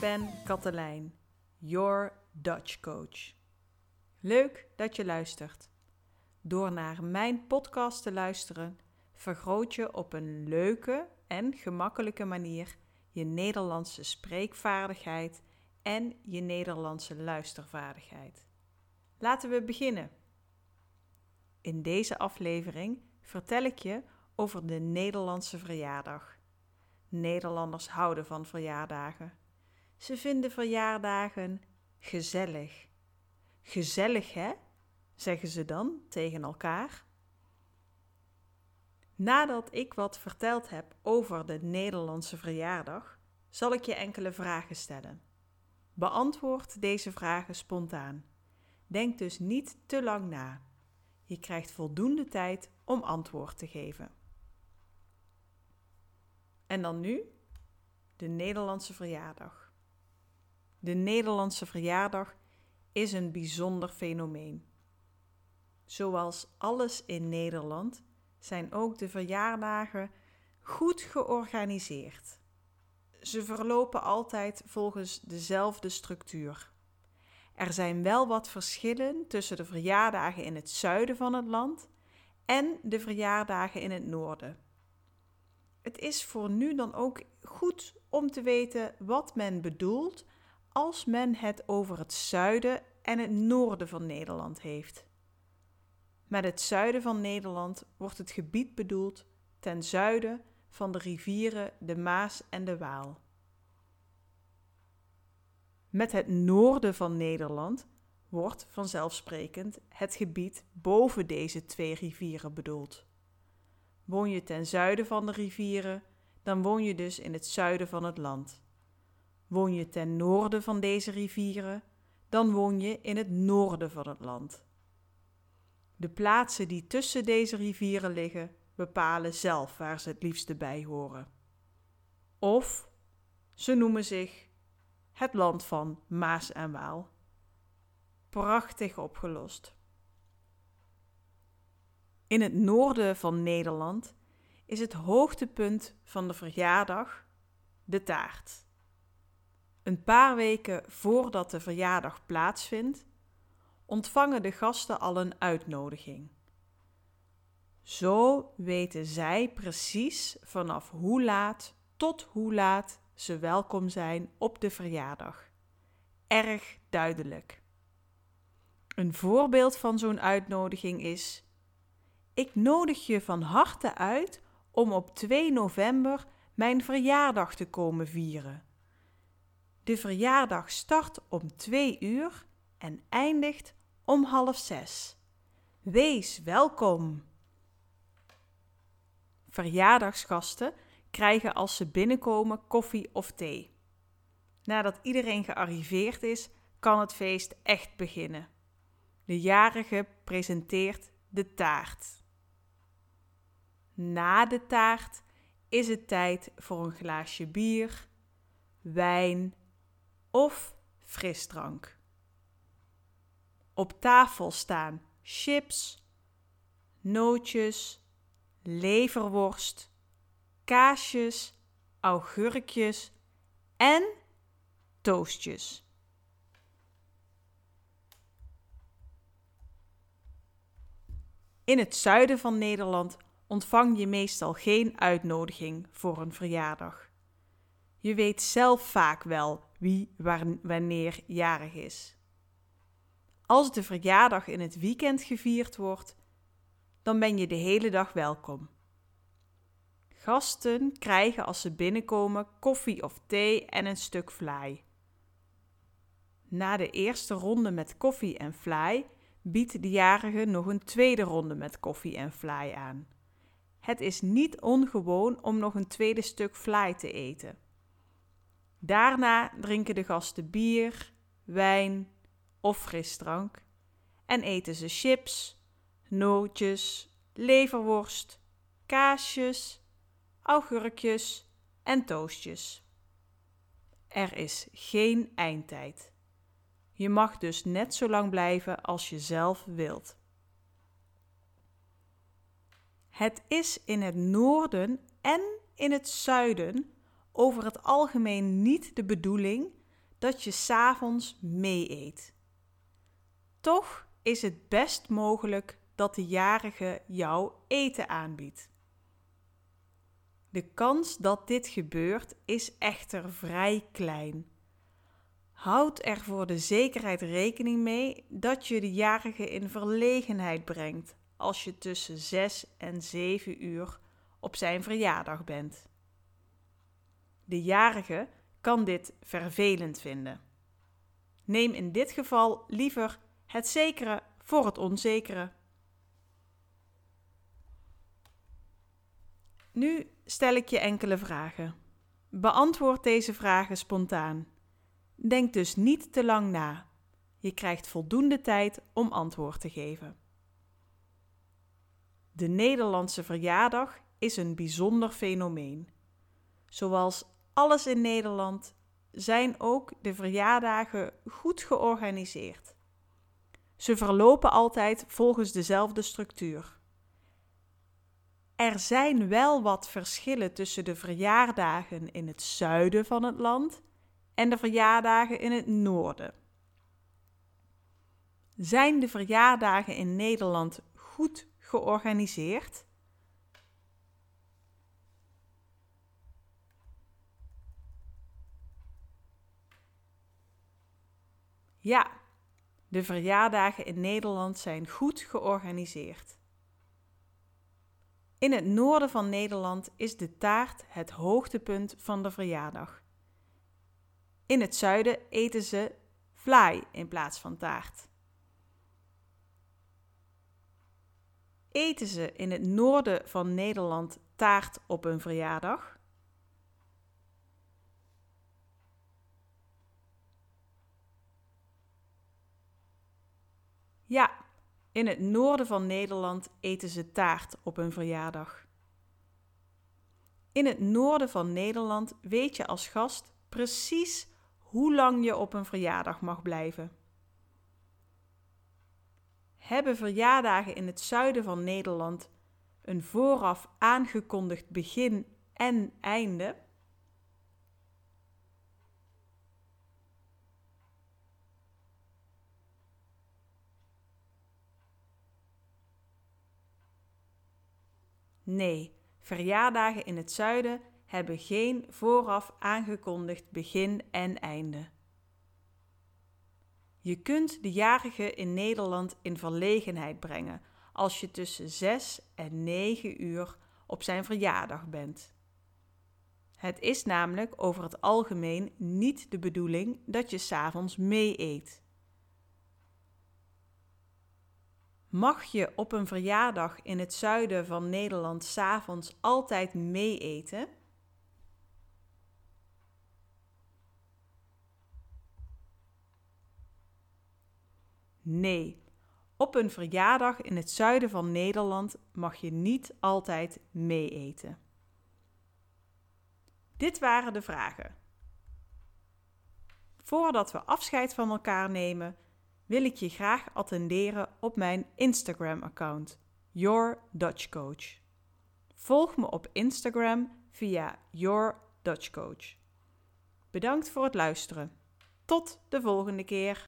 ben Katelijn, your Dutch coach. Leuk dat je luistert. Door naar mijn podcast te luisteren, vergroot je op een leuke en gemakkelijke manier je Nederlandse spreekvaardigheid en je Nederlandse luistervaardigheid. Laten we beginnen. In deze aflevering vertel ik je over de Nederlandse verjaardag. Nederlanders houden van verjaardagen. Ze vinden verjaardagen gezellig. Gezellig, hè? zeggen ze dan tegen elkaar. Nadat ik wat verteld heb over de Nederlandse verjaardag, zal ik je enkele vragen stellen. Beantwoord deze vragen spontaan. Denk dus niet te lang na. Je krijgt voldoende tijd om antwoord te geven. En dan nu de Nederlandse verjaardag. De Nederlandse verjaardag is een bijzonder fenomeen. Zoals alles in Nederland zijn ook de verjaardagen goed georganiseerd. Ze verlopen altijd volgens dezelfde structuur. Er zijn wel wat verschillen tussen de verjaardagen in het zuiden van het land en de verjaardagen in het noorden. Het is voor nu dan ook goed om te weten wat men bedoelt als men het over het zuiden en het noorden van Nederland heeft. Met het zuiden van Nederland wordt het gebied bedoeld ten zuiden van de rivieren de Maas en de Waal. Met het noorden van Nederland wordt vanzelfsprekend het gebied boven deze twee rivieren bedoeld. Woon je ten zuiden van de rivieren, dan woon je dus in het zuiden van het land. Woon je ten noorden van deze rivieren, dan woon je in het noorden van het land. De plaatsen die tussen deze rivieren liggen, bepalen zelf waar ze het liefste bij horen. Of ze noemen zich het land van Maas en Waal. Prachtig opgelost. In het noorden van Nederland is het hoogtepunt van de verjaardag de taart. Een paar weken voordat de verjaardag plaatsvindt, ontvangen de gasten al een uitnodiging. Zo weten zij precies vanaf hoe laat tot hoe laat ze welkom zijn op de verjaardag. Erg duidelijk. Een voorbeeld van zo'n uitnodiging is: Ik nodig je van harte uit om op 2 november mijn verjaardag te komen vieren. De verjaardag start om 2 uur en eindigt om half zes. Wees welkom! Verjaardagsgasten krijgen als ze binnenkomen koffie of thee. Nadat iedereen gearriveerd is, kan het feest echt beginnen. De jarige presenteert de taart. Na de taart is het tijd voor een glaasje bier, wijn of frisdrank. Op tafel staan chips, nootjes, leverworst, kaasjes, augurkjes en toastjes. In het zuiden van Nederland ontvang je meestal geen uitnodiging voor een verjaardag. Je weet zelf vaak wel wie wanneer jarig is. Als de verjaardag in het weekend gevierd wordt, dan ben je de hele dag welkom. Gasten krijgen als ze binnenkomen koffie of thee en een stuk vlaai. Na de eerste ronde met koffie en vlaai biedt de jarige nog een tweede ronde met koffie en vlaai aan. Het is niet ongewoon om nog een tweede stuk vlaai te eten. Daarna drinken de gasten bier, wijn of frisdrank en eten ze chips, nootjes, leverworst, kaasjes, augurkjes en toastjes. Er is geen eindtijd. Je mag dus net zo lang blijven als je zelf wilt. Het is in het noorden en in het zuiden over het algemeen niet de bedoeling dat je s'avonds mee eet. Toch is het best mogelijk dat de jarige jou eten aanbiedt. De kans dat dit gebeurt is echter vrij klein. Houd er voor de zekerheid rekening mee dat je de jarige in verlegenheid brengt als je tussen 6 en 7 uur op zijn verjaardag bent. De jarige kan dit vervelend vinden. Neem in dit geval liever het zekere voor het onzekere. Nu stel ik je enkele vragen. Beantwoord deze vragen spontaan. Denk dus niet te lang na. Je krijgt voldoende tijd om antwoord te geven. De Nederlandse verjaardag is een bijzonder fenomeen. Zoals alles in Nederland zijn ook de verjaardagen goed georganiseerd. Ze verlopen altijd volgens dezelfde structuur. Er zijn wel wat verschillen tussen de verjaardagen in het zuiden van het land en de verjaardagen in het noorden. Zijn de verjaardagen in Nederland goed georganiseerd? Ja, de verjaardagen in Nederland zijn goed georganiseerd. In het noorden van Nederland is de taart het hoogtepunt van de verjaardag. In het zuiden eten ze vlaai in plaats van taart. Eten ze in het noorden van Nederland taart op een verjaardag? Ja, in het noorden van Nederland eten ze taart op hun verjaardag. In het noorden van Nederland weet je als gast precies hoe lang je op een verjaardag mag blijven. Hebben verjaardagen in het zuiden van Nederland een vooraf aangekondigd begin en einde? Nee, verjaardagen in het zuiden hebben geen vooraf aangekondigd begin en einde. Je kunt de jarige in Nederland in verlegenheid brengen als je tussen 6 en 9 uur op zijn verjaardag bent. Het is namelijk over het algemeen niet de bedoeling dat je s'avonds mee eet. Mag je op een verjaardag in het zuiden van Nederland s'avonds altijd mee eten? Nee, op een verjaardag in het zuiden van Nederland mag je niet altijd mee eten. Dit waren de vragen. Voordat we afscheid van elkaar nemen, wil ik je graag attenderen op mijn Instagram-account, Your Dutch Coach. Volg me op Instagram via Your Dutch Coach. Bedankt voor het luisteren. Tot de volgende keer.